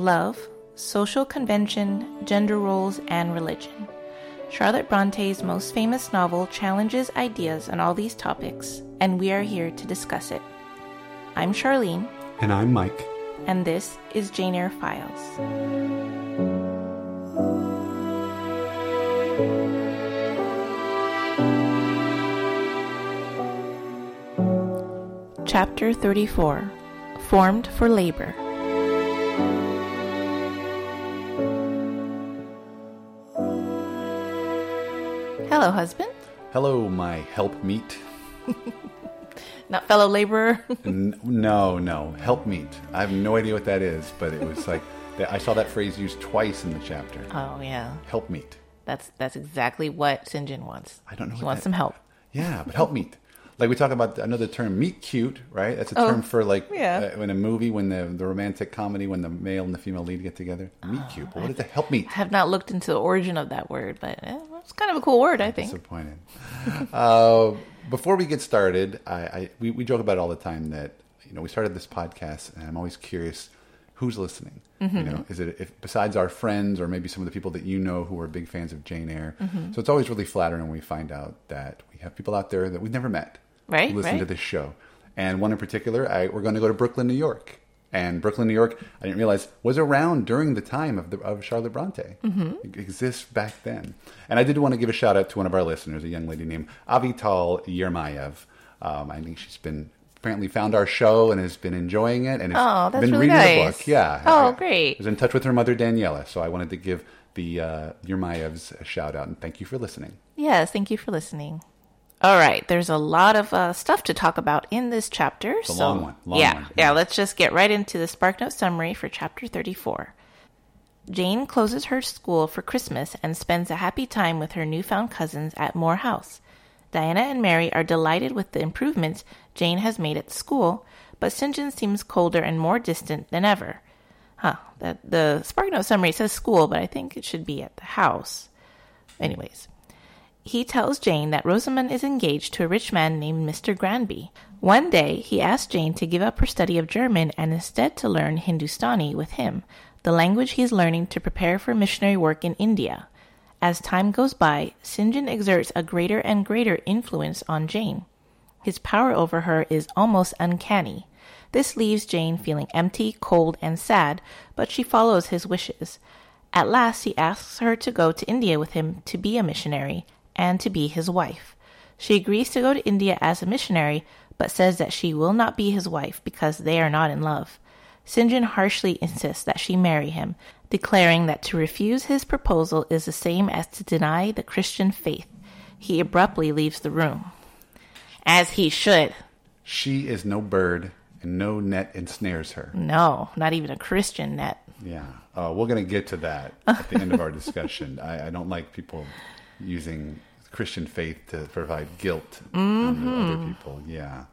love, social convention, gender roles, and religion. Charlotte Bronte's most famous novel challenges ideas on all these topics, and we are here to discuss it. I'm Charlene, And I'm Mike. and this is Jane Eyre Files. Chapter 34 Formed for Labor. Hello, husband. Hello, my helpmeet. Not fellow laborer. N- no, no, helpmeet. I have no idea what that is, but it was like I saw that phrase used twice in the chapter. oh yeah, Helpmeet. that's that's exactly what Sinjin wants. I don't know He wants that- some help. Yeah, but helpmeet. Like we talk about another term, meet cute, right? That's a Oh, term for like yeah. uh, in a movie when the the romantic comedy when the male and the female lead get together. Meet cute. But what is a helpmeet? I have not looked into the origin of that word, but eh, it's kind of a cool word, I think. Disappointed. uh, before we get started, I, I we, we joke about it all the time that you know we started this podcast, and I'm always curious who's listening. Mm-hmm. You know, is it if besides our friends or maybe some of the people that you know who are big fans of Jane Eyre? Mm-hmm. So it's always really flattering when we find out that we have people out there that we've never met Right, who listen right. to this show. And one in particular, I, we're going to go to Brooklyn, New York. And Brooklyn, New York, I didn't realize was around during the time of the of Charlotte Bronte. Mm-hmm. It exists back then. And I did want to give a shout out to one of our listeners, a young lady named Avital Yermayev. Um, I think she's been apparently found our show and has been enjoying it and has Oh, been really reading the book. Yeah. Oh, I- great. Was in touch with her mother Daniela, so I wanted to give the uh, Yermayevs a shout out and thank you for listening. Yes, thank you for listening. All right, there's a lot of uh, stuff to talk about in this chapter. a so long one, long yeah, one, yeah. yeah. Let's just get right into the SparkNote summary for chapter 34. Jane closes her school for Christmas and spends a happy time with her newfound cousins at Moor House. Diana and Mary are delighted with the improvements Jane has made at school, but St. John seems colder and more distant than ever. Huh, that, the SparkNote summary says school, but I think it should be at the house. Anyways, he tells Jane that Rosamond is engaged to a rich man named Mr. Granby. One day, he asks Jane to give up her study of German and instead to learn Hindustani with him, the language he is learning to prepare for missionary work in India. As time goes by, St. John exerts a greater and greater influence on Jane. His power over her is almost uncanny. This leaves Jane feeling empty, cold, and sad, but she follows his wishes. At last, he asks her to go to India with him to be a missionary and to be his wife. She agrees to go to India as a missionary, but says that she will not be his wife because they are not in love. John harshly insists that she marry him, declaring that to refuse his proposal is the same as to deny the Christian faith. He abruptly leaves the room. As he should. She is no bird, and no net ensnares her. No, not even a Christian net. Yeah. Uh, we're going to get to that at the end of our discussion. I, I don't like people using Christian faith to provide guilt on other mm-hmm. people. Yeah.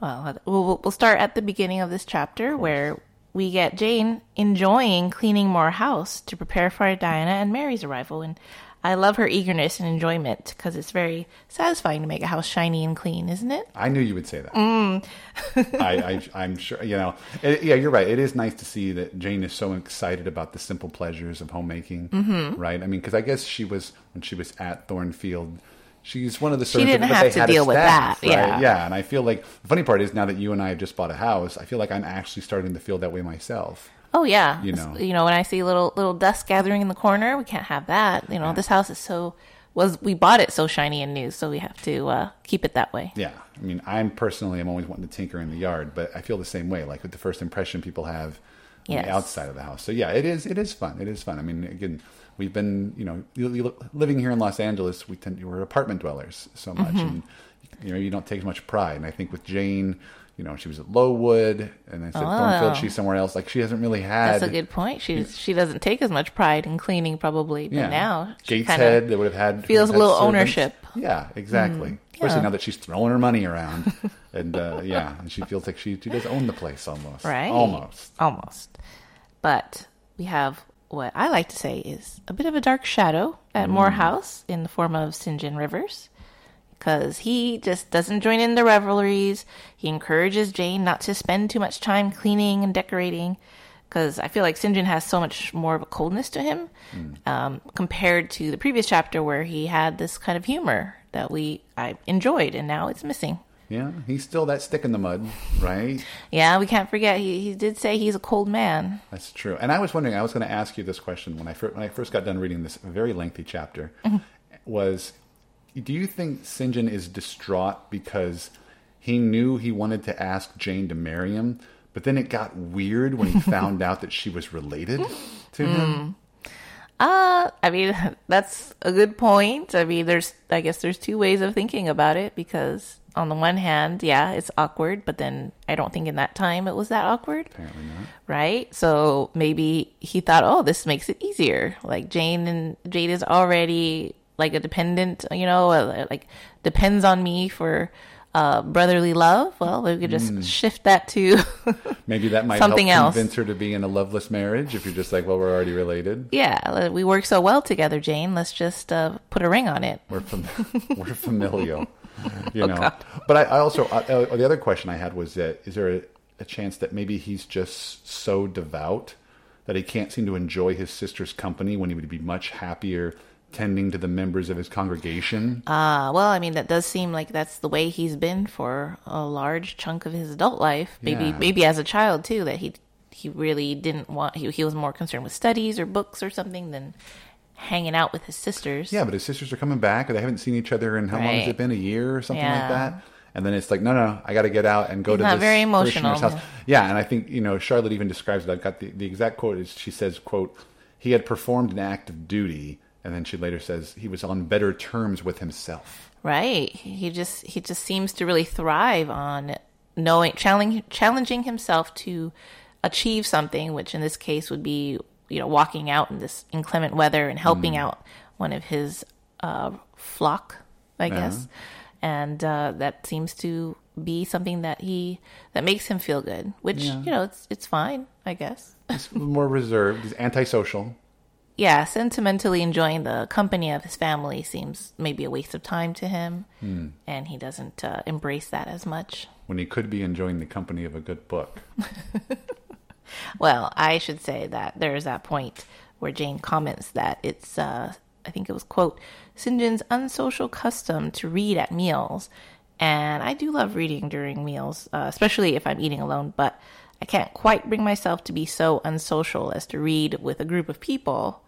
Well, we'll we'll start at the beginning of this chapter where we get Jane enjoying cleaning Moor House to prepare for Diana and Mary's arrival, and I love her eagerness and enjoyment because it's very satisfying to make a house shiny and clean, isn't it? I knew you would say that. I, I, I'm sure, you know, it, yeah, you're right. It is nice to see that Jane is so excited about the simple pleasures of homemaking, mm-hmm. right? I mean, because I guess she was, when she was at Thornfield, she's one of the servants didn't but have to deal with staff, that, right? yeah. Yeah. And I feel like the funny part is now that you and I have just bought a house, I feel like I'm actually starting to feel that way myself. Oh yeah, You know. you know when I see little little dust gathering in the corner, we can't have that. You know, this house is so was we bought it so shiny and new, so we have to uh, keep it that way. Yeah, I mean, I'm personally, I'm always wanting to tinker in the yard, but I feel the same way. Like with the first impression people have on Yes. the outside of the house. So yeah, it is. It is fun. It is fun. I mean, again, we've been, you know, living here in Los Angeles. We tend to we're apartment dwellers so much, Mm-hmm. and you know, you don't take as much pride. And I think with Jane, you know, she was at Lowood, and I said Thornfield. She's somewhere else. Like she hasn't really had. Oh. That's a good point. She she doesn't take as much pride in cleaning probably, but Yeah. now she Gateshead, they would have had feels a little servants. ownership. Yeah, exactly. Especially yeah. now that she's throwing her money around, and uh, yeah, and she feels like she she does own the place almost. Right. Almost. Almost. But we have what I like to say is a bit of a dark shadow at Moor House in the form of St. John Rivers. Because he just doesn't join in the revelries. He encourages Jane not to spend too much time cleaning and decorating. because I feel like Sinjin has so much more of a coldness to him um, compared to the previous chapter where he had this kind of humor that we I enjoyed, and now it's missing. Yeah, he's still that stick in the mud, right? Yeah, we can't forget he he did say he's a cold man. That's true. And I was wondering, I was going to ask you this question when I first, when I first got done reading this very lengthy chapter. Was do you think Sinjin is distraught because he knew he wanted to ask Jane to marry him, but then it got weird when he found out that she was related to him? Uh, I mean, that's a good point. I mean, there's, I guess there's two ways of thinking about it because on the one hand, yeah, it's awkward, but then I don't think in that time it was that awkward. Apparently not. Right? So maybe he thought, oh, this makes it easier. Like Jane and Jade is already like a dependent, you know, uh, like depends on me for uh, brotherly love. Well, we could just shift that to Maybe that might Something help else. convince her to be in a loveless marriage if you're just like, well, we're already related. yeah, we work so well together, Jane. Let's just uh, put a ring on it. We're fam- we're familial, you Oh, know. But I, I also uh, uh, the other question I had was that is there a, a chance that maybe he's just so devout that he can't seem to enjoy his sister's company when he would be much happier tending to the members of his congregation? Uh, well, I mean, that does seem like that's the way he's been for a large chunk of his adult life. Maybe, Yeah. maybe as a child too, that he he really didn't want. He he was more concerned with studies or books or something than hanging out with his sisters. yeah, but his sisters are coming back, or they haven't seen each other in how long has it been? A year or something like that. And then it's like, no, no, I got to get out and go He's to this very emotional, house. Yeah, and I think you know Charlotte even describes it. I've got the, the exact quote. Is she says, "quote He had performed an act of duty," and then she later says he was on better terms with himself. Right. He just he just seems to really thrive on knowing challenging challenging himself to achieve something, which in this case would be you know walking out in this inclement weather and helping out one of his uh, flock, I guess, and uh, that seems to be something that he that makes him feel good. Which Yeah. you know it's it's fine, I guess. He's more reserved. He's antisocial. yeah, sentimentally enjoying the company of his family seems maybe a waste of time to him, and he doesn't uh, embrace that as much. When he could be enjoying the company of a good book. Well, I should say that there's that point where Jane comments that it's, uh, I think it was, quote, Sinjin's unsocial custom to read at meals. And I do love reading during meals, uh, especially if I'm eating alone, but I can't quite bring myself to be so unsocial as to read with a group of people.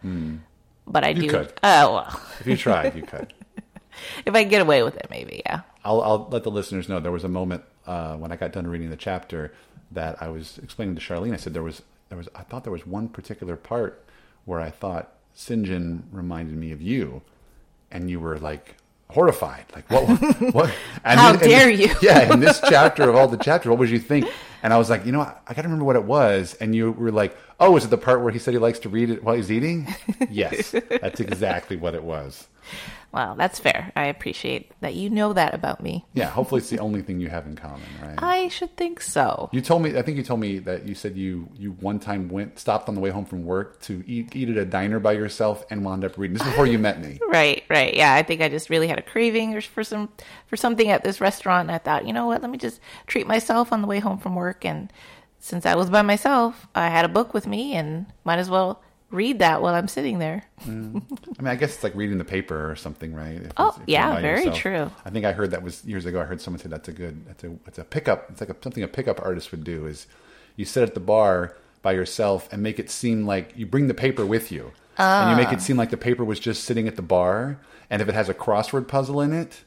But I do. could. Oh, well. If you tried, you could. if I get away with it, maybe, yeah. I'll, I'll let the listeners know there was a moment uh, when I got done reading the chapter that I was explaining to Charlene. I said there was there was I thought there was one particular part where I thought Sinjin reminded me of you, and you were like horrified, like what what? And How then- and- dare you. Yeah, in this chapter of all the chapters, what would you think? And I was like, you know, I, I got to remember what it was. And you were like, oh, is it the part where he said he likes to read it while he's eating? yes, that's exactly what it was. Well, that's fair. I appreciate that you know that about me. Yeah, hopefully it's the only thing you have in common, right? I should think so. You told me. I think you told me that you said you you one time went stopped on the way home from work to eat eat at a diner by yourself and wound up reading. This is before you met me. Right, right. Yeah, I think I just really had a craving for some for something at this restaurant and I thought, you know what, let me just treat myself on the way home from work and since I was by myself, I had a book with me and might as well read that while I'm sitting there. I mean, I guess it's like reading the paper or something, right? If Oh, if yeah, very yourself. true. I think I heard that was years ago. I heard someone say that's a good that's a it's a pickup. It's like a, something a pickup artist would do is you sit at the bar by yourself and make it seem like you bring the paper with you. And you make Ah. it seem like the paper was just sitting at the bar. And if it has a crossword puzzle in it,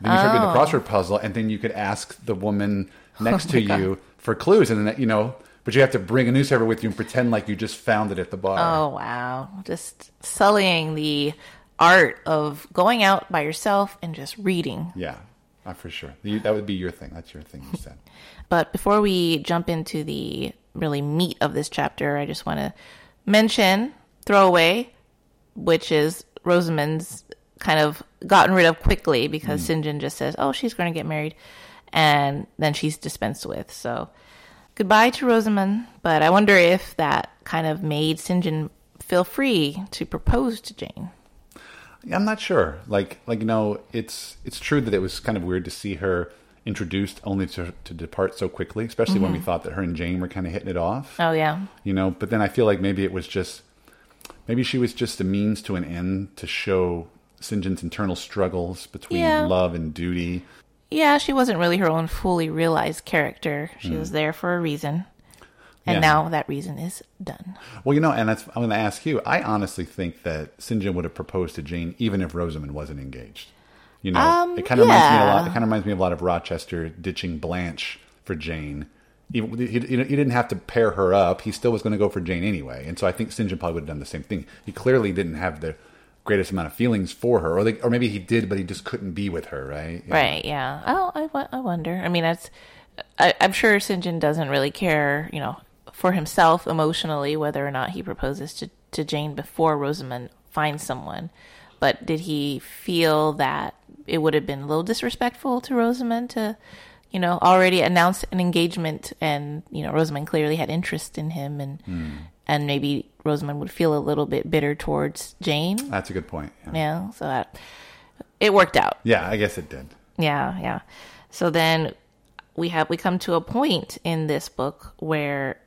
then you start doing the Oh. crossword puzzle, and then you could ask the woman next to you for clues, and then you know. But you have to bring a newspaper with you and pretend like you just found it at the bar. Oh, wow. Just sullying the art of going out by yourself and just reading. Yeah, uh, for sure. That would be your thing. That's your thing. You said. But before we jump into the really meat of this chapter, I just want to mention throwaway, which is Rosamond's kind of gotten rid of quickly because Sinjin just says, "Oh, she's going to get married," and then she's dispensed with. So goodbye to Rosamond. But I wonder if that kind of made Sinjin feel free to propose to Jane. I'm not sure. Like, like you know, it's it's true that it was kind of weird to see her introduced only to, to depart so quickly, especially when we mm-hmm. thought that her and Jane were kind of hitting it off. Oh yeah. You know, but then I feel like maybe it was just maybe she was just a means to an end to show Sinjin's internal struggles between Yeah. love and duty. Yeah, she wasn't really her own fully realized character. She was there for a reason. And Yeah. now that reason is done. Well, you know, and that's I'm going to ask you. I honestly think that Sinjin would have proposed to Jane even if Rosamond wasn't engaged. You know, Um, it kind of reminds me a lot. It kind of reminds me a lot of Rochester ditching Blanche for Jane. Even, he, he he didn't have to pair her up. He still was going to go for Jane anyway. And so I think Sinjin probably would have done the same thing. He clearly didn't have the greatest amount of feelings for her, or they, or maybe he did, but he just couldn't be with her, right? Yeah. Right, yeah. Oh, I, I wonder. I mean, that's. I, I'm sure Sinjin doesn't really care, you know, for himself emotionally whether or not he proposes to, to Jane before Rosamond finds someone. But did he feel that it would have been a little disrespectful to Rosamond to, you know, already announce an engagement and, you know, Rosamond clearly had interest in him and hmm. And maybe Rosamond would feel a little bit bitter towards Jane. That's a good point. Yeah, Yeah, so that it worked out. yeah I guess it did. Yeah, yeah. So then we have we come to a point in this book where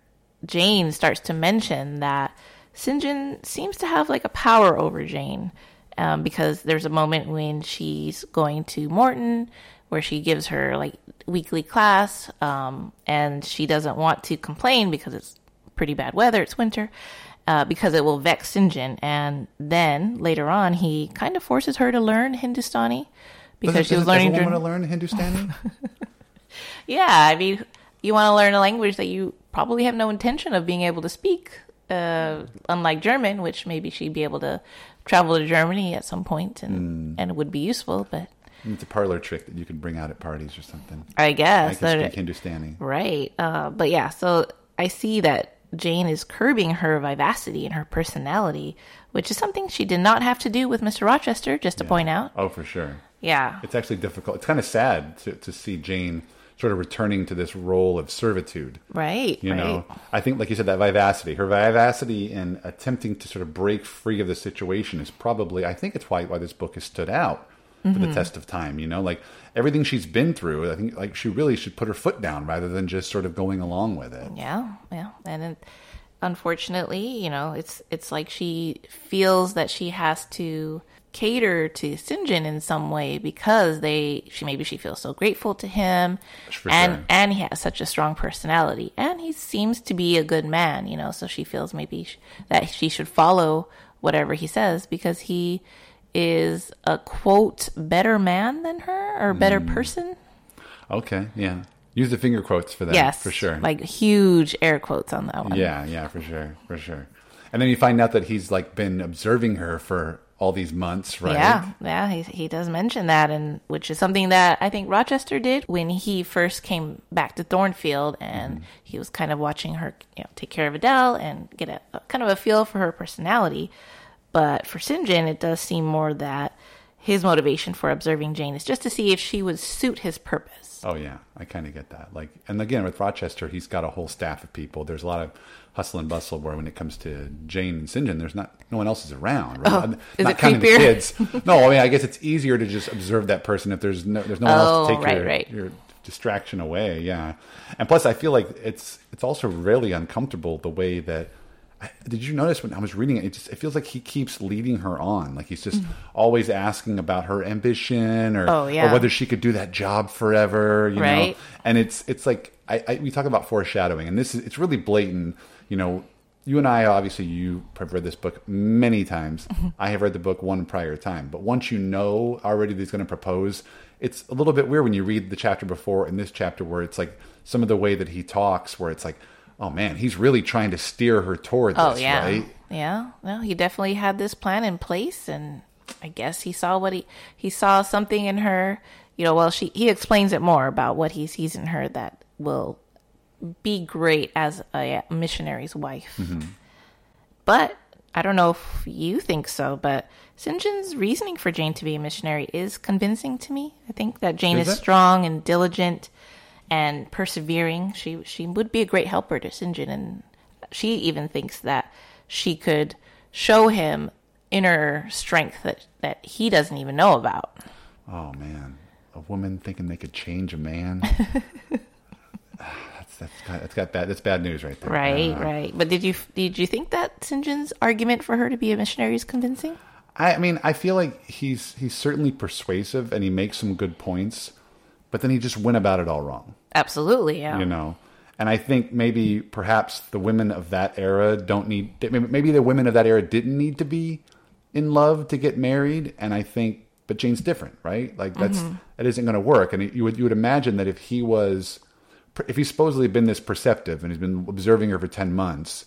Jane starts to mention that Sinjin seems to have like a power over Jane. Um, because there's a moment when she's going to Morton where she gives her like weekly class, um, and she doesn't want to complain because it's pretty bad weather, it's winter, uh, because it will vex Sinjin. And then later on, he kind of forces her to learn Hindustani because Doesn't, she was learning. everyone Ger- want to learn Hindustani? yeah, I mean, you want to learn a language that you probably have no intention of being able to speak. Uh, unlike German, which maybe she'd be able to travel to Germany at some point and and it would be useful. But it's a parlor trick that you can bring out at parties or something. I guess. I can speak Hindustani. right. Uh, but yeah, so I see that Jane is curbing her vivacity and her personality, which is something she did not have to do with Mr. Rochester. Just to point out, Oh, for sure. yeah, It's actually difficult. It's kind of sad to, to see Jane sort of returning to this role of servitude. right. You right. know, I think, like you said, that vivacity, her vivacity in attempting to sort of break free of the situation is probably, I think it's why, why this book has stood out for Mm-hmm. the test of time. You know, like everything she's been through, I think like she really should put her foot down rather than just sort of going along with it. Yeah, yeah, and it, unfortunately, you know, it's it's like she feels that she has to cater to Sinjin in some way because they she maybe she feels so grateful to him, For and sure. and he has such a strong personality, and he seems to be a good man, you know, so she feels maybe sh- that she should follow whatever he says because he is a quote better man than her or better Mm. person. Okay, yeah. Use the finger quotes for that. Yes, for sure. like huge air quotes on that one. Yeah, yeah, for sure, for sure. And then you find out that he's like been observing her for all these months, right? Yeah, yeah, he he does mention that, and which is something that I think Rochester did when he first came back to Thornfield, and Mm-hmm. he was kind of watching her, you know, take care of Adele and get a, a kind of a feel for her personality. But for Sinjin, it does seem more that his motivation for observing Jane is just to see if she would suit his purpose. Oh yeah, I kind of get that. Like, and again with Rochester, he's got a whole staff of people. There's a lot of hustle and bustle where when it comes to Jane and St. John, there's not no one else is around. Right? Oh, I'm is not it counting the kids. No, I mean I guess it's easier to just observe that person if there's no there's no one else Oh, to take right, your right. your distraction away. Yeah, and plus I feel like it's it's also really uncomfortable the way that. Did you notice when I was reading it? It just it feels like he keeps leading her on, like he's just always asking about her ambition or. Oh, yeah. or whether she could do that job forever, you know and it's it's like I, I we talk about foreshadowing and this is it's really blatant you know you and i obviously you have read this book many times mm-hmm. i have read the book one prior time but once you know already that he's going to propose it's a little bit weird when you read the chapter before and this chapter where it's like some of the way that he talks where it's like oh man he's really trying to steer her toward oh, this Oh yeah, right yeah. Well, he definitely had this plan in place, and I guess he saw what he he saw something in her. You know, well, she he explains it more about what he sees in her that will be great as a missionary's wife. Mm-hmm. But I don't know if you think so, but St. John's reasoning for Jane to be a missionary is convincing to me. I think that Jane Is is, strong and diligent and persevering. She she would be a great helper to Sinjin, and she even thinks that she could show him inner strength that that he doesn't even know about. oh man a woman thinking they could change a man. that's that's got, that's got bad. That's bad news right there. Right, Uh, right. But did you did you think that. John's argument for her to be a missionary is convincing? I, I mean, I feel like he's he's certainly persuasive and he makes some good points, but then he just went about it all wrong. Absolutely, yeah. you know? And i think maybe perhaps the women of that era don't need maybe the women of that era didn't need to be in love to get married and i think but jane's different right? Like that's mm-hmm. that isn't going to work. And you would you would imagine that if he was if he's supposedly been this perceptive and he's been observing her for 10 months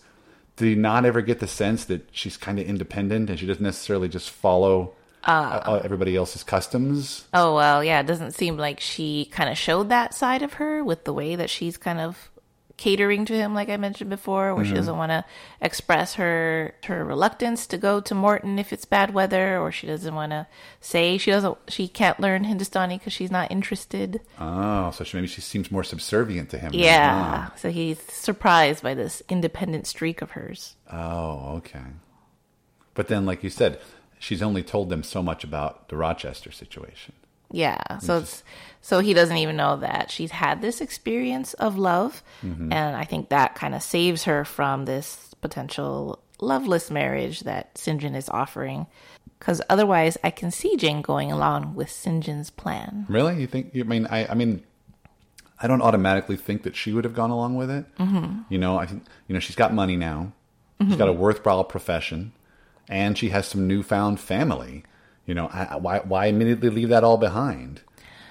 did he not ever get the sense that she's kind of independent and she doesn't necessarily just follow uh, everybody else's customs Oh well, yeah. It doesn't seem like she kind of showed that side of her with the way that she's kind of catering to him, like I mentioned before, where she doesn't want to express her her reluctance to go to Morton if it's bad weather, or she doesn't want to say she doesn't she can't learn Hindustani because she's not interested. oh so she, maybe she seems more subservient to him Yeah, so he's surprised by this independent streak of hers. Oh, okay. But then, like you said, she's only told them so much about the Rochester situation. Yeah. So it's so he doesn't even know that she's had this experience of love, and I think that kind of saves her from this potential loveless marriage that Sinjin is offering. Because otherwise, I can see Jane going along with Sinjin's plan. Really? You think? I mean, I, I mean, I don't automatically think that she would have gone along with it. Mm-hmm. You know, I think you know she's got money now. She's got a worthwhile profession, and she has some newfound family. You know, I, why why immediately leave that all behind?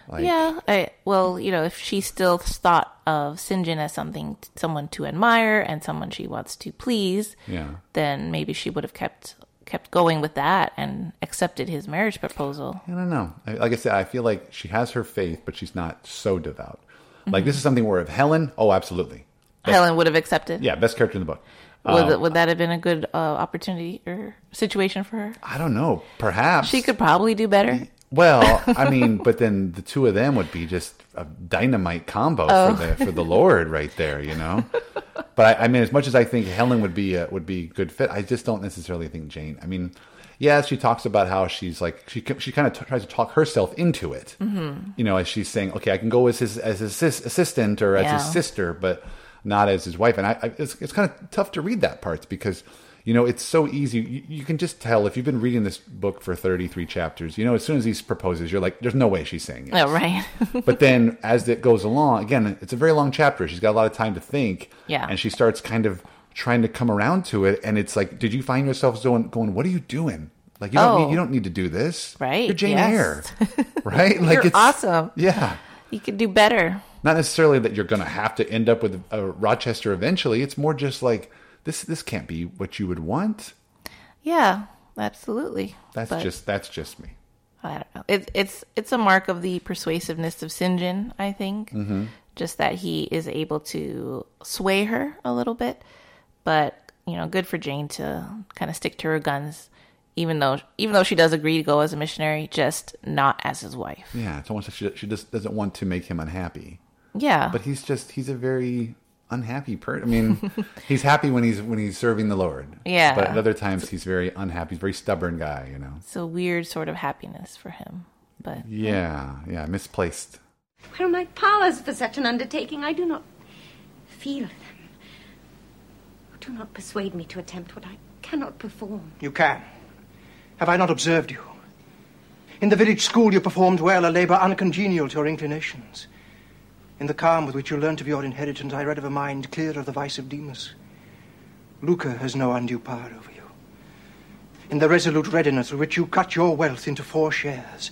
Like, yeah. I, well, you know, if she still thought of Sinjin as something, someone to admire and someone she wants to please, Yeah. then maybe she would have kept kept going with that and accepted his marriage proposal. I don't know. Like I said, I feel like she has her faith, but she's not so devout. Like this is something where if Helen, oh, absolutely, Helen would have accepted. yeah, best character in the book. Would, would that have been a good uh, opportunity or situation for her? I don't know. Perhaps She could probably do better. Well, I mean, but then the two of them would be just a dynamite combo Oh. for the for the Lord right there, you know. But I, I mean, as much as I think Helen would be a, would be a good fit, I just don't necessarily think Jane. I mean, yeah, she talks about how she's like she she kind of t- tries to talk herself into it, mm-hmm. you know, as she's saying, okay, I can go as his as his assis- assistant or as Yeah. his sister, but not as his wife. And I, I it's it's kind of tough to read that part because you know it's so easy. You, you can just tell if you've been reading this book for thirty three chapters. You know, as soon as he proposes, you're like, there's no way she's saying yes. Oh, right. but then as it goes along, again, it's a very long chapter. She's got a lot of time to think. Yeah. And she starts kind of trying to come around to it, and it's like, did you find yourself going, going what are you doing? Like you don't Oh. need, you don't need to do this, Right, You're Jane yes. Eyre, right? Like You're awesome. Yeah, you could do better. Not necessarily that you're going to have to end up with a Rochester eventually. It's more just like this. This can't be what you would want. Yeah, absolutely. That's But just that's just me. I don't know. It, it's it's a mark of the persuasiveness of Sinjin, I think. Mm-hmm. Just that he is able to sway her a little bit, but you know, good for Jane to kind of stick to her guns, even though even though she does agree to go as a missionary, just not as his wife. Yeah, it's almost like she, she just doesn't want to make him unhappy. Yeah, but he's just he's a very unhappy person. I mean, he's happy when he's when he's serving the Lord. Yeah. But at other times he's very unhappy. He's a very stubborn guy, you know. it's a weird sort of happiness for him. But Yeah, yeah, misplaced. Where are my powers for such an undertaking? I do not feel them. Do not persuade me to attempt what I cannot perform. You can. Have I not observed you? In the village school, you performed well a labor uncongenial to your inclinations. In the calm with which you learnt of your inheritance, I read of a mind clear of the vice of Demas. Lucre has no undue power over you. In the resolute readiness with which you cut your wealth into four shares,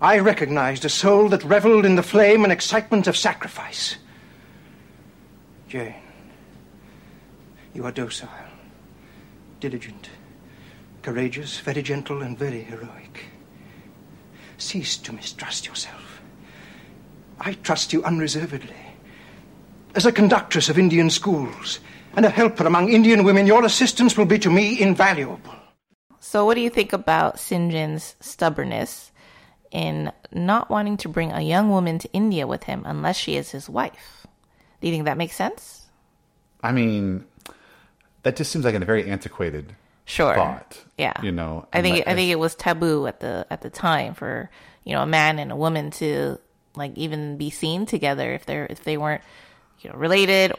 I recognized a soul that reveled in the flame and excitement of sacrifice. Jane, you are docile, diligent, courageous, very gentle, and very heroic. Cease to mistrust yourself. I trust you unreservedly. As a conductress of Indian schools and a helper among Indian women, your assistance will be to me invaluable. So, what do you think about Sinjin's stubbornness in not wanting to bring a young woman to India with him unless she is his wife? Do you think that makes sense? I mean, that just seems like a very antiquated Sure. thought. Yeah. You know, I think unless- I think it was taboo at the at the time for you know, a man and a woman to like even be seen together if they're if they weren't, you know, related,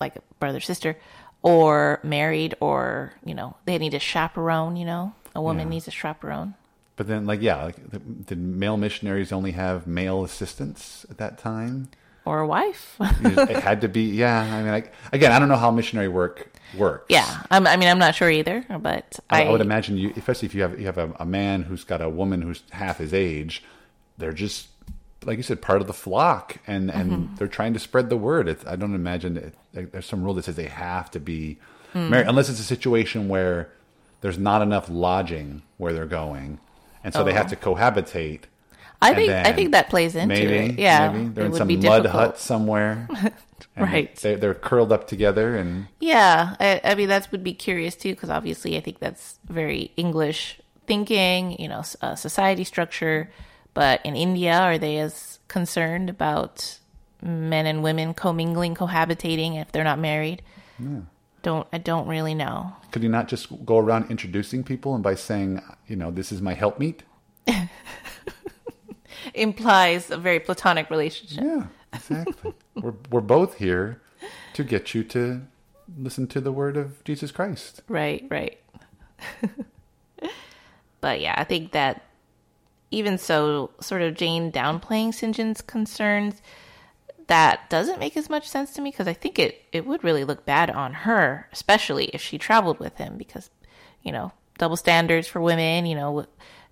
like brother sister, or married, or you know, they need a chaperone. You know, a woman Yeah. needs a chaperone. But then, like, yeah, like, the, did male missionaries only have male assistants at that time? Or a wife. it had to be, yeah. I mean, like, again, I don't know how missionary work works. yeah, I'm, I mean, I'm not sure either, but I, I, I would imagine you, especially if you have you have a, a man who's got a woman who's half his age, they're just like you said, part of the flock, and and Mm-hmm. they're trying to spread the word. It's, I don't imagine it, like, there's some rule that says they have to be Hmm. married, unless it's a situation where there's not enough lodging where they're going, and so they have to cohabitate. I think I think that plays into maybe, it. Yeah, maybe they're in some mud difficult. hut somewhere, Right. They, they're curled up together, and Yeah, I, I mean that would be curious too, because obviously I think that's very English thinking, you know, uh, society structure. But in India, are they as concerned about men and women commingling, cohabitating if they're not married? Don't I don't really know. could you not just go around introducing people and by saying, you know, this is my helpmeet? Implies a very platonic relationship. Yeah, exactly. we're we're both here to get you to listen to the word of Jesus Christ. Right, right. but yeah, I think that even so, sort of Jane downplaying St. John's concerns, that doesn't make as much sense to me because I think it, it would really look bad on her, especially if she traveled with him because, you know, double standards for women, you know,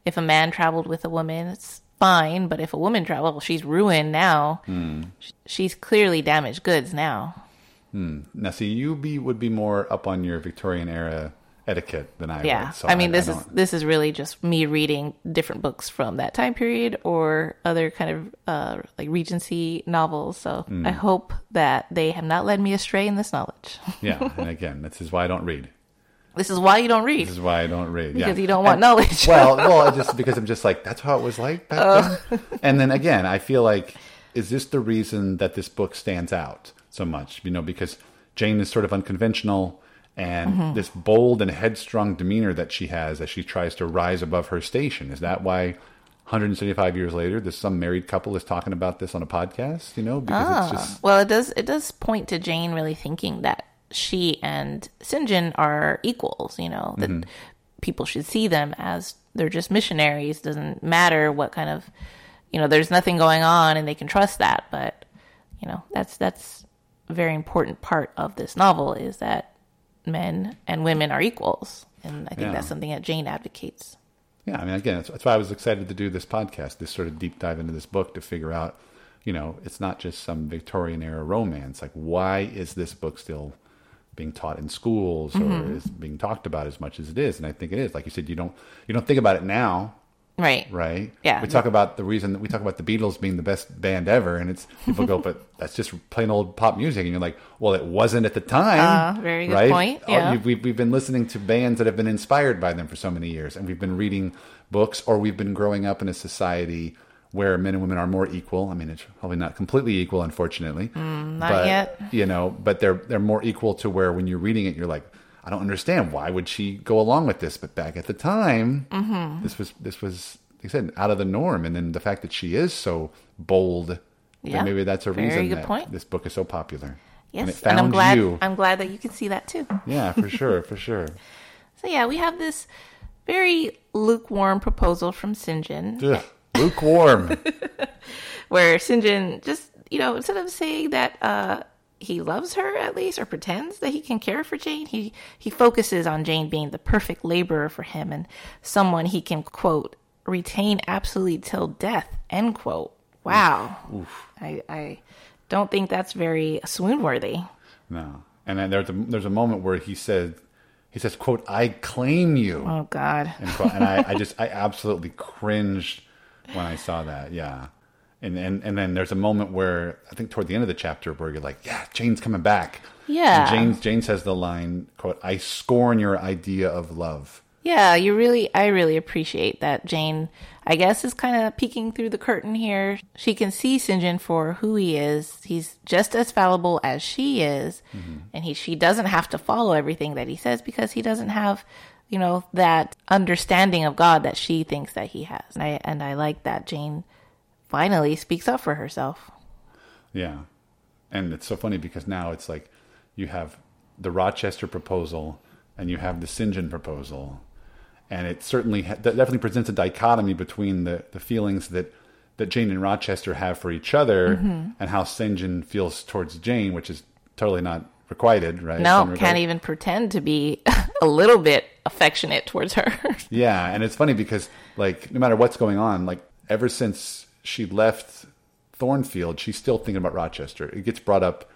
if a man traveled with a woman, it's fine, but if a woman traveled, well, she's ruined now. Hmm. Sh- She's clearly damaged goods now. Hmm. Now, see, you be would be more up on your Victorian era etiquette than I yeah would. So i mean this is this is really just me reading different books from that time period or other kind of uh like regency novels so Hmm. i hope that they have not led me astray in this knowledge yeah. And again, this is why I don't read. this is why you don't read This is why I don't read. Yeah. Because yeah. you don't want And- knowledge well, well, just because I'm just like that's how it was like back Oh. then. And then again, I feel like is this the reason that this book stands out so much? You know, because Jane is sort of unconventional and Mm-hmm. this bold and headstrong demeanor that she has as she tries to rise above her station. Is that why 175 years later, this some married couple is talking about this on a podcast? You know, because it's just well it does it does point to jane really thinking that she and sinjin are equals you know that Mm-hmm. people should see them as they're just missionaries doesn't matter what kind of you know there's nothing going on and they can trust that but you know that's that's a very important part of this novel is that men and women are equals and i think Yeah. that's something that jane advocates Yeah, I mean, again, that's, that's why I was excited to do this podcast, this sort of deep dive into this book to figure out, you know, it's not just some Victorian era romance. Like, why is this book still being taught in schools or Mm-hmm. is being talked about as much as it is? And I think it is. Like you said, you don't you don't think about it now, right right? Yeah. We talk about the reason that we talk about the Beatles being the best band ever, and it's people go, but that's just plain old pop music, and you're like, well, it wasn't at the time. Ah, very good right? point, yeah. we've, we've been listening to bands that have been inspired by them for so many years, and we've been reading books, or we've been growing up in a society where men and women are more equal. I mean, it's probably not completely equal, unfortunately. Mm, not but, yet. You know, but they're they're more equal to where when you're reading it, you're like, I don't understand why would she go along with this. But back at the time, Mm-hmm. this was this was like I said out of the norm, and then the fact that she is so bold. Yeah, maybe that's a very reason good that point. this book is so popular. yes and it and, i'm glad you. i'm glad that you can see that too Yeah, for sure, for sure. So yeah, we have this very lukewarm proposal from Sinjin, Ugh, lukewarm. where Sinjin just you know instead of saying that uh, he loves her at least or pretends that he can care for Jane, he he focuses on Jane being the perfect laborer for him and someone he can quote retain absolutely till death end quote. Wow, I I don't think that's very swoon worthy. no, and then there's a there's a moment where he said he says, "quote I claim you." Oh God. and, and I, I just I absolutely cringed when I saw that. Yeah, and and and then there's a moment where I think toward the end of the chapter where you're like, yeah, Jane's coming back. Yeah. And Jane Jane says the line, "quote I scorn your idea of love." Yeah, you really, I really appreciate that Jane, I guess, is kind of peeking through the curtain here. She can see Sinjin for who he is. He's just as fallible as she is. Mm-hmm. And he, she doesn't have to follow everything that he says because he doesn't have, you know, that understanding of God that she thinks that he has. And I and I like that Jane finally speaks up for herself. Yeah. And it's so funny because now it's like you have the Rochester proposal and you have the St. John proposal. And it certainly that definitely presents a dichotomy between the, the feelings that, that Jane and Rochester have for each other Mm-hmm. and how St. John feels towards Jane, which is totally not requited, right? No, can't even pretend to be a little bit affectionate towards her. Yeah, and it's funny because like no matter what's going on, like ever since she left Thornfield, she's still thinking about Rochester. It gets brought up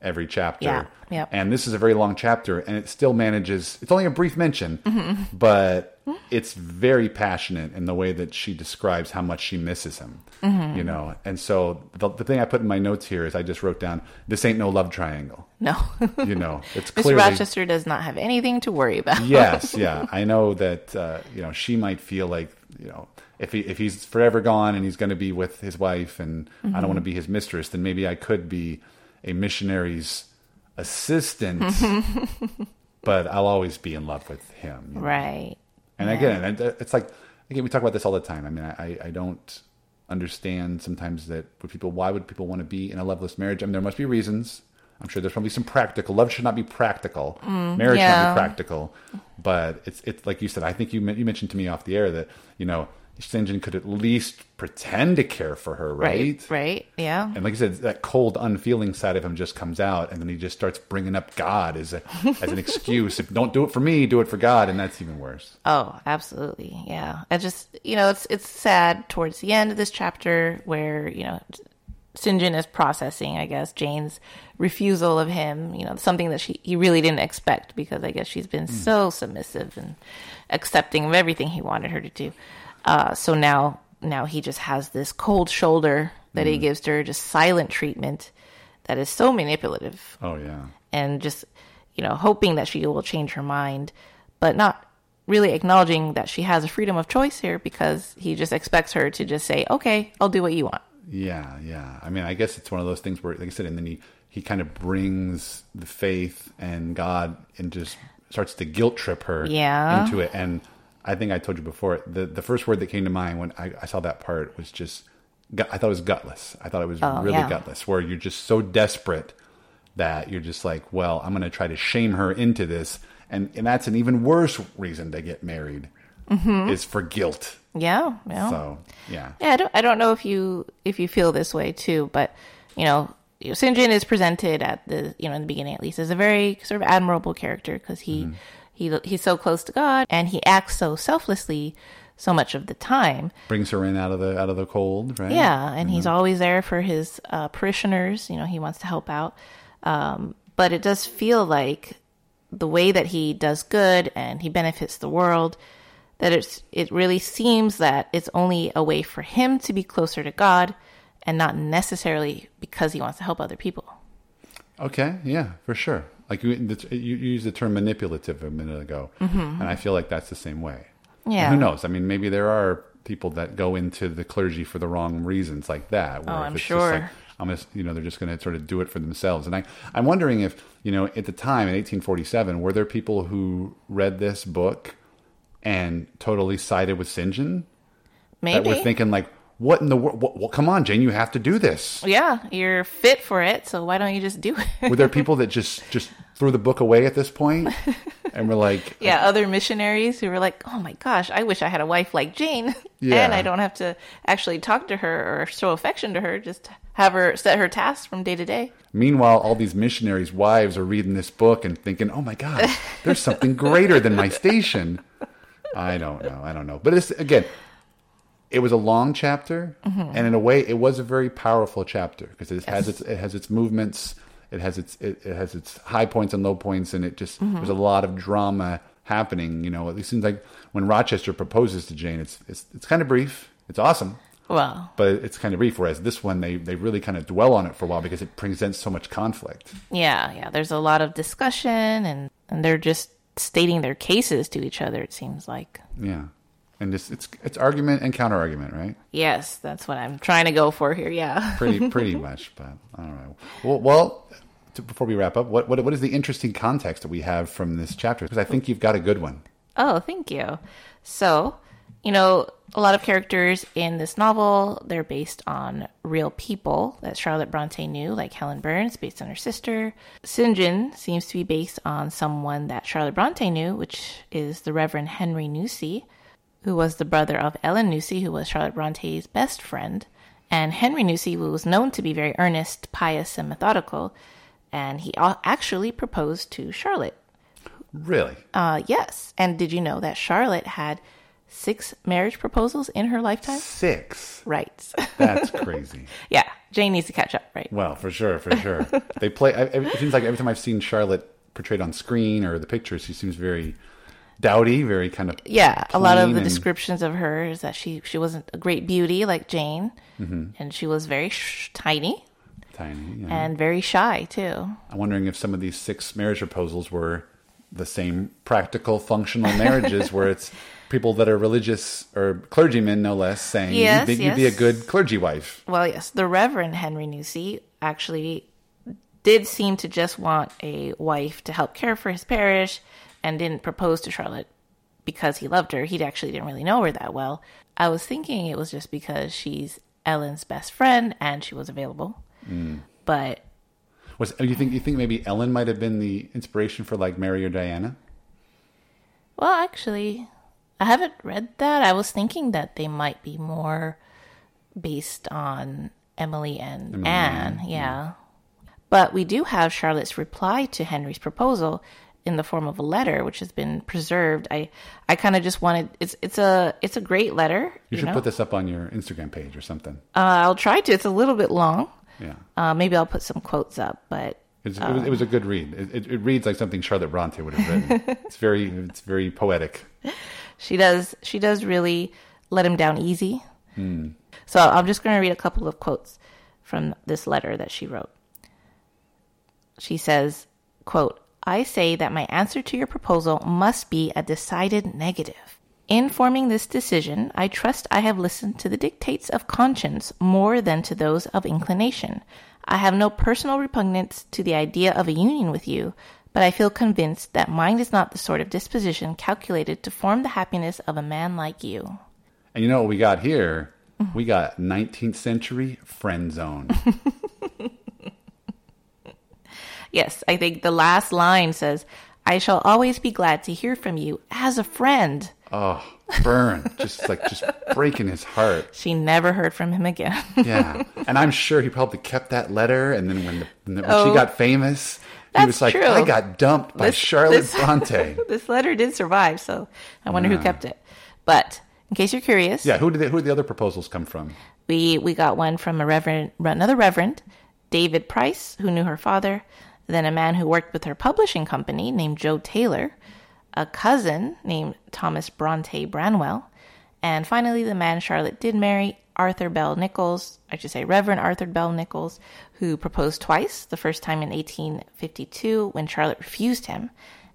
every chapter. Yeah, yep. And this is a very long chapter and it still manages it's only a brief mention, Mm-hmm. but it's very passionate in the way that she describes how much she misses him. Mm-hmm. You know. And so the, the thing I put in my notes here is I just wrote down this ain't no love triangle. no. You know. It's clearly Rochester does not have anything to worry about. yes, yeah. I know that uh, you know she might feel like you know if he if he's forever gone and he's going to be with his wife and I don't mm-hmm. want to be his mistress, then maybe I could be a missionary's assistant, but I'll always be in love with him. you know? Right. And again, uh, it's like again we talk about this all the time. I mean, I I don't understand sometimes that would people why would people want to be in a loveless marriage? I mean, there must be reasons. I'm sure there's probably some practical. Love should not be practical. Mm, marriage should not be practical. But it's it's like you said. I think you you mentioned to me off the air that you know St. John could at least pretend to care for her, right? Right. Right. Yeah. And like I said, that cold, unfeeling side of him just comes out, and then he just starts bringing up God as a as an excuse. If don't do it for me, do it for God, and that's even worse. Oh, absolutely. Yeah. I just, you know, it's it's sad towards the end of this chapter where, you know, John is processing, I guess, Jane's refusal of him, you know, something that she he really didn't expect because I guess she's been so submissive and accepting of everything he wanted her to do. Uh, so now now he just has this cold shoulder that he gives to her, just silent treatment that is so manipulative Oh yeah. and just you know hoping that she will change her mind but not really acknowledging that she has a freedom of choice here because he just expects her to just say okay i'll do what you want Yeah, yeah. I mean, I guess it's one of those things where, like I said, and then he he kind of brings the faith and God and just starts to guilt trip her Yeah. into it. And I think I told you before the the first word that came to mind when I, I saw that part was just gut- I thought it was gutless. I thought it was oh, really yeah. gutless, where you're just so desperate that you're just like, well, I'm going to try to shame her into this, and and that's an even worse reason to get married is for guilt. yeah yeah So yeah, yeah I don't, I don't know if you if you feel this way too but you know you know, St. John is presented at the you know in the beginning at least as a very sort of admirable character because he he he's so close to God and he acts so selflessly so much of the time brings her in out of the out of the cold, right? Yeah, and he's always there for his uh, parishioners. You know, he wants to help out. Um, but it does feel like the way that he does good and he benefits the world, that it's it really seems that it's only a way for him to be closer to God, and not necessarily because he wants to help other people. Okay, yeah, for sure. Like you, you used the term manipulative a minute ago, mm-hmm. and I feel like that's the same way. And Yeah. who knows? I mean, maybe there are people that go into the clergy for the wrong reasons, like that. Oh, where Oh, I'm it's just sure. like, I'm just, you know, they're just going to sort of do it for themselves. And I, I'm wondering if, you know, at the time in 1847, were there people who read this book and totally sided with St. John? Maybe. That were thinking like, what in the world? Well, well, come on, Jane, you have to do this. yeah, you're fit for it, so why don't you just do it? Were there people that just just threw the book away at this point and were like, yeah, other missionaries who were like, "Oh my gosh, I wish I had a wife like Jane, Yeah. and I don't have to actually talk to her or show affection to her. Just have her set her tasks from day to day." Meanwhile, all these missionaries' wives are reading this book and thinking, "Oh my God, there's something greater than my station." I don't know. I don't know. But it's again, it was a long chapter, Mm-hmm. and in a way, it was a very powerful chapter because it has its it has its movements, it has its it, it has its high points and low points, and it just Mm-hmm. there's a lot of drama happening. You know, it seems like when Rochester proposes to Jane, it's it's it's kind of brief. It's awesome. Well, but it's kind of brief. Whereas this one, they they really kind of dwell on it for a while because it presents so much conflict. yeah, yeah. There's a lot of discussion, and and they're just stating their cases to each other. It seems like. Yeah, and it's it's it's argument and counter argument, right? Yes, that's what I'm trying to go for here. Yeah. Pretty pretty much. But all right. Well, well to, before we wrap up, what, what what is the interesting context that we have from this chapter? Because I think you've got a good one. Oh, thank you. So, you know, a lot of characters in this novel, they're based on real people that Charlotte Bronte knew, like Helen Burns, based on her sister. St. John seems to be based on someone that Charlotte Bronte knew, which is the Reverend Henry Nussey, who was the brother of Ellen Nussey, who was Charlotte Bronte's best friend. And Henry Nussey was known to be very earnest, pious, and methodical, and he actually proposed to Charlotte. Really? Uh, yes. And did you know that Charlotte had six marriage proposals in her lifetime? Six. Right. That's crazy. yeah. Jane needs to catch up, right? Well, for sure, for sure. they play. I, it seems like every time I've seen Charlotte portrayed on screen or the pictures, she seems very dowdy, very kind of Yeah, a lot of the and- descriptions of her is that she she wasn't a great beauty like Jane, mm-hmm. and she was very sh- tiny tiny. yeah. and very shy too. I'm wondering if some of these six marriage proposals were the same practical, functional marriages, where it's people that are religious or clergymen, no less, saying Yes, you'd, be, you'd be a good clergy wife. Well, yes, the Reverend Henry Nussey actually did seem to just want a wife to help care for his parish and didn't propose to Charlotte because he loved her. He actually didn't really know her that well. I was thinking it was just because she's Ellen's best friend and she was available. Mm. But Was oh, you think you think maybe Ellen might have been the inspiration for like Mary or Diana? Well, actually, I haven't read that. I was thinking that they might be more based on Emily and Emily Anne. Anne, yeah. But we do have Charlotte's reply to Henry's proposal in the form of a letter, which has been preserved. I, I kind of just wanted it's it's a it's a great letter. You should know? put this up on your Instagram page or something. Uh, I'll try to. It's a little bit long. Yeah. Uh, maybe I'll put some quotes up, but It's, it, was, it was a good read. It, it, it reads like something Charlotte Bronte would have written. it's very, it's very poetic. She does she does really let him down easy. Hmm. So I'm just going to read a couple of quotes from this letter that she wrote. She says, quote, I say that my answer to your proposal must be a decided negative. In forming this decision, I trust I have listened to the dictates of conscience more than to those of inclination. I have no personal repugnance to the idea of a union with you, but I feel convinced that mine is not the sort of disposition calculated to form the happiness of a man like you. And you know what we got here? We got 19th century friend zone. Yes, I think the last line says, I shall always be glad to hear from you as a friend. Oh, burn. Just like, just breaking his heart. She never heard from him again. Yeah. And I'm sure he probably kept that letter. And then when, the, when, when she Oh. got famous, he That's was like, true. I got dumped by This- Charlotte this- Bronte. this letter did survive, so I wonder who kept it. But in case you're curious, Yeah. Who did, the, who did the other proposals come from? we we got one from a reverend, another reverend, David Price, who knew her father, then a man who worked with her publishing company named Joe Taylor, a cousin named Thomas Bronte Branwell, and finally the man Charlotte did marry, Arthur Bell Nicholls, I should say Reverend Arthur Bell Nicholls, who proposed twice, the first time in 1852 when Charlotte refused him,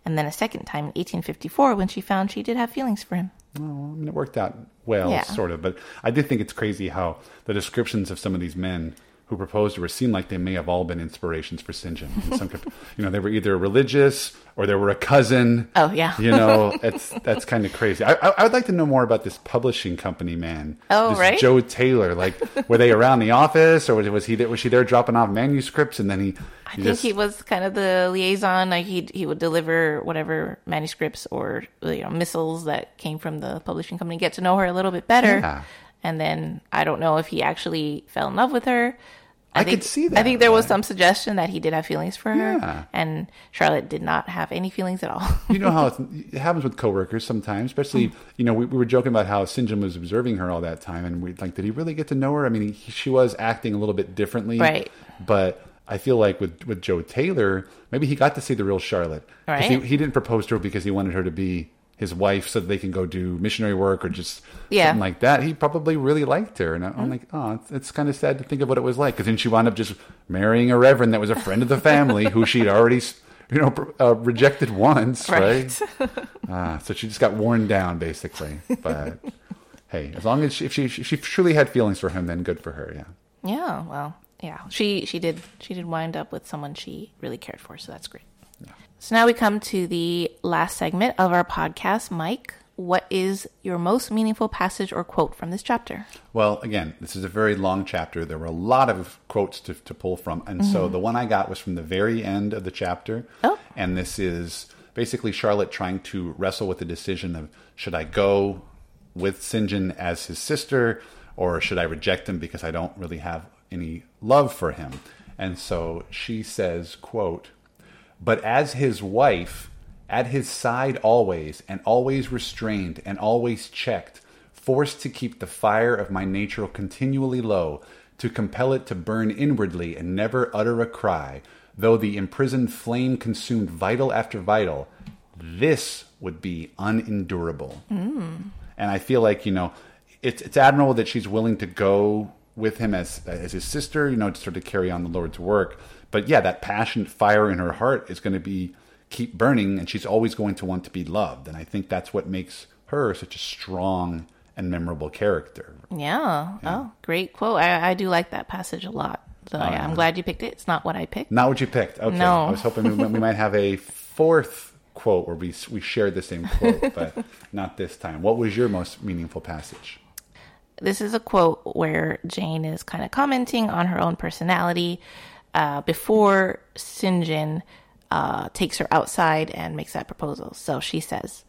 and then a second time in 1854 when she found she did have feelings for him. Well, I mean, it worked out well, Yeah. sort of. But I did think it's crazy how the descriptions of some of these men who proposed to her seem like they may have all been inspirations for St. John. Some, you know, they were either religious or they were a cousin. Oh, yeah. you know, it's that's kind of crazy. I, I, I would like to know more about this publishing company man. Oh, this right? Joe Taylor. Like, were they around the office or was, was he there, was she there dropping off manuscripts and then he? I he think just- he was kind of the liaison. Like he he would deliver whatever manuscripts or you know missiles that came from the publishing company, get to know her a little bit better, Yeah. And then I don't know if he actually fell in love with her. I think, could see that. I think there was some suggestion that he did have feelings for her, Yeah. and Charlotte did not have any feelings at all. you know how it happens with coworkers sometimes, especially you know we, we were joking about how St. John was observing her all that time, and we like, did he really get to know her? I mean, he, she was acting a little bit differently, Right. But I feel like with with Joe Taylor, maybe he got to see the real Charlotte. Right. He, he didn't propose to her because he wanted her to be his wife so that they can go do missionary work or just Yeah. something like that. He probably really liked her, and I'm like, oh, it's, it's kind of sad to think of what it was like because then she wound up just marrying a reverend that was a friend of the family who she'd already. You know, uh, rejected once, right? Right. Ah, so she just got worn down, basically. But hey, as long as she, if she if she truly had feelings for him, then good for her. Yeah. yeah, well, yeah, she she did she did wind up with someone she really cared for, so that's great. So now we come to the last segment of our podcast. Mike, what is your most meaningful passage or quote from this chapter? Well, again, this is a very long chapter. There were a lot of quotes to, to pull from. And so mm-hmm. the one I got was from the very end of the chapter. Oh. And this is basically Charlotte trying to wrestle with the decision of should I go with St. John as his sister or should I reject him because I don't really have any love for him? And so she says, quote, but as his wife, at his side always, and always restrained, and always checked, forced to keep the fire of my nature continually low, to compel it to burn inwardly and never utter a cry, though the imprisoned flame consumed vital after vital, this would be unendurable. Mm. And I feel like, you know, it's, it's admirable that she's willing to go with him as, as his sister, you know, to sort of carry on the Lord's work. But yeah, that passionate fire in her heart is going to be keep burning, and she's always going to want to be loved. And I think that's what makes her such a strong and memorable character. Yeah. Oh, great quote. I, I do like that passage a lot. So oh, yeah, I'm glad you picked it. It's not what I picked. Not what you picked. Okay. No. I was hoping we, we might have a fourth quote where we we shared the same quote, but not this time. What was your most meaningful passage? This is a quote where Jane is kind of commenting on her own personality uh, before St. John uh, takes her outside and makes that proposal. So she says,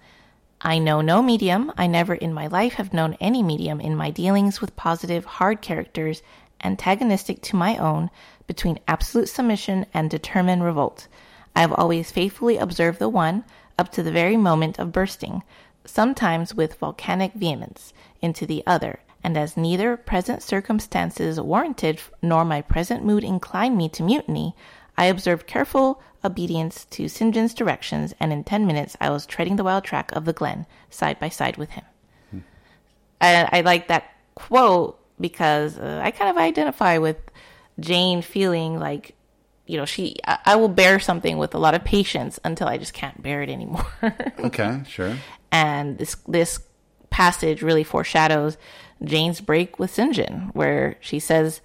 I know no medium. I never in my life have known any medium in my dealings with positive, hard characters antagonistic to my own between absolute submission and determined revolt. I have always faithfully observed the one up to the very moment of bursting, sometimes with volcanic vehemence, into the other, and as neither present circumstances warranted nor my present mood inclined me to mutiny, I observed careful obedience to St. John's directions, and in ten minutes I was treading the wild track of the glen, side by side with him. And I like that quote because uh, I kind of identify with Jane feeling like, you know, she, I, I will bear something with a lot of patience until I just can't bear it anymore. Okay, sure. and this this passage really foreshadows Jane's break with St. John, where she says,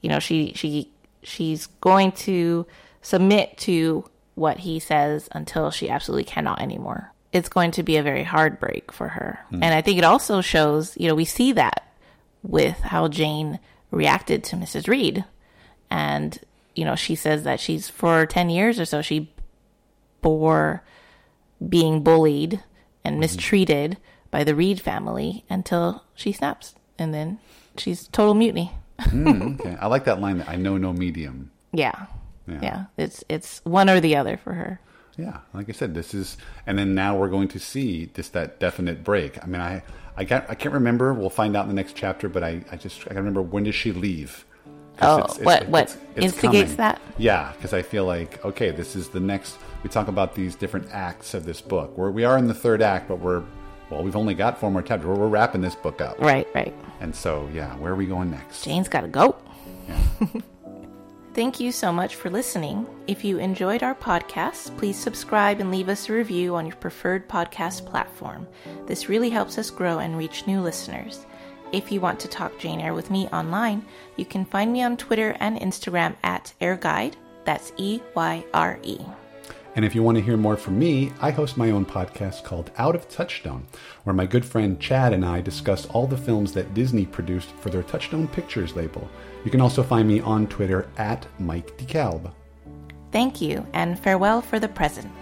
you know, she she she's going to submit to what he says until she absolutely cannot anymore. It's going to be a very hard break for her. Hmm. And I think it also shows, you know, we see that with how Jane reacted to Mrs. Reed. And, you know, she says that she's for 10 years or so, she bore being bullied and hmm. mistreated by the Reed family until she snaps. And then she's total mutiny. Mm, okay. I like that line that I know no medium. Yeah. Yeah. yeah. It's it's one or the other for her. Yeah, like I said, this is, and then now we're going to see just that definite break. I mean, I, I can't, I can't remember. We'll find out in the next chapter, but I, I just, I can remember when does she leave? Oh, what- what instigates that? Yeah, because I feel like okay, this is the next. We talk about these different acts of this book. Where we are in the third act, but we're, well, we've only got four more chapters. We're, we're wrapping this book up, Right, right. and so yeah, where are we going next? Jane's got to go. Thank you so much for listening. If you enjoyed our podcast, please subscribe and leave us a review on your preferred podcast platform. This really helps us grow and reach new listeners. If you want to talk Jane Eyre with me online, you can find me on Twitter and Instagram at EyreGuide. That's E Y R E. And if you want to hear more from me, I host my own podcast called Out of Touchstone, where my good friend Chad and I discuss all the films that Disney produced for their Touchstone Pictures label. You can also find me on Twitter at Mike DeKalb. Thank you, and farewell for the present.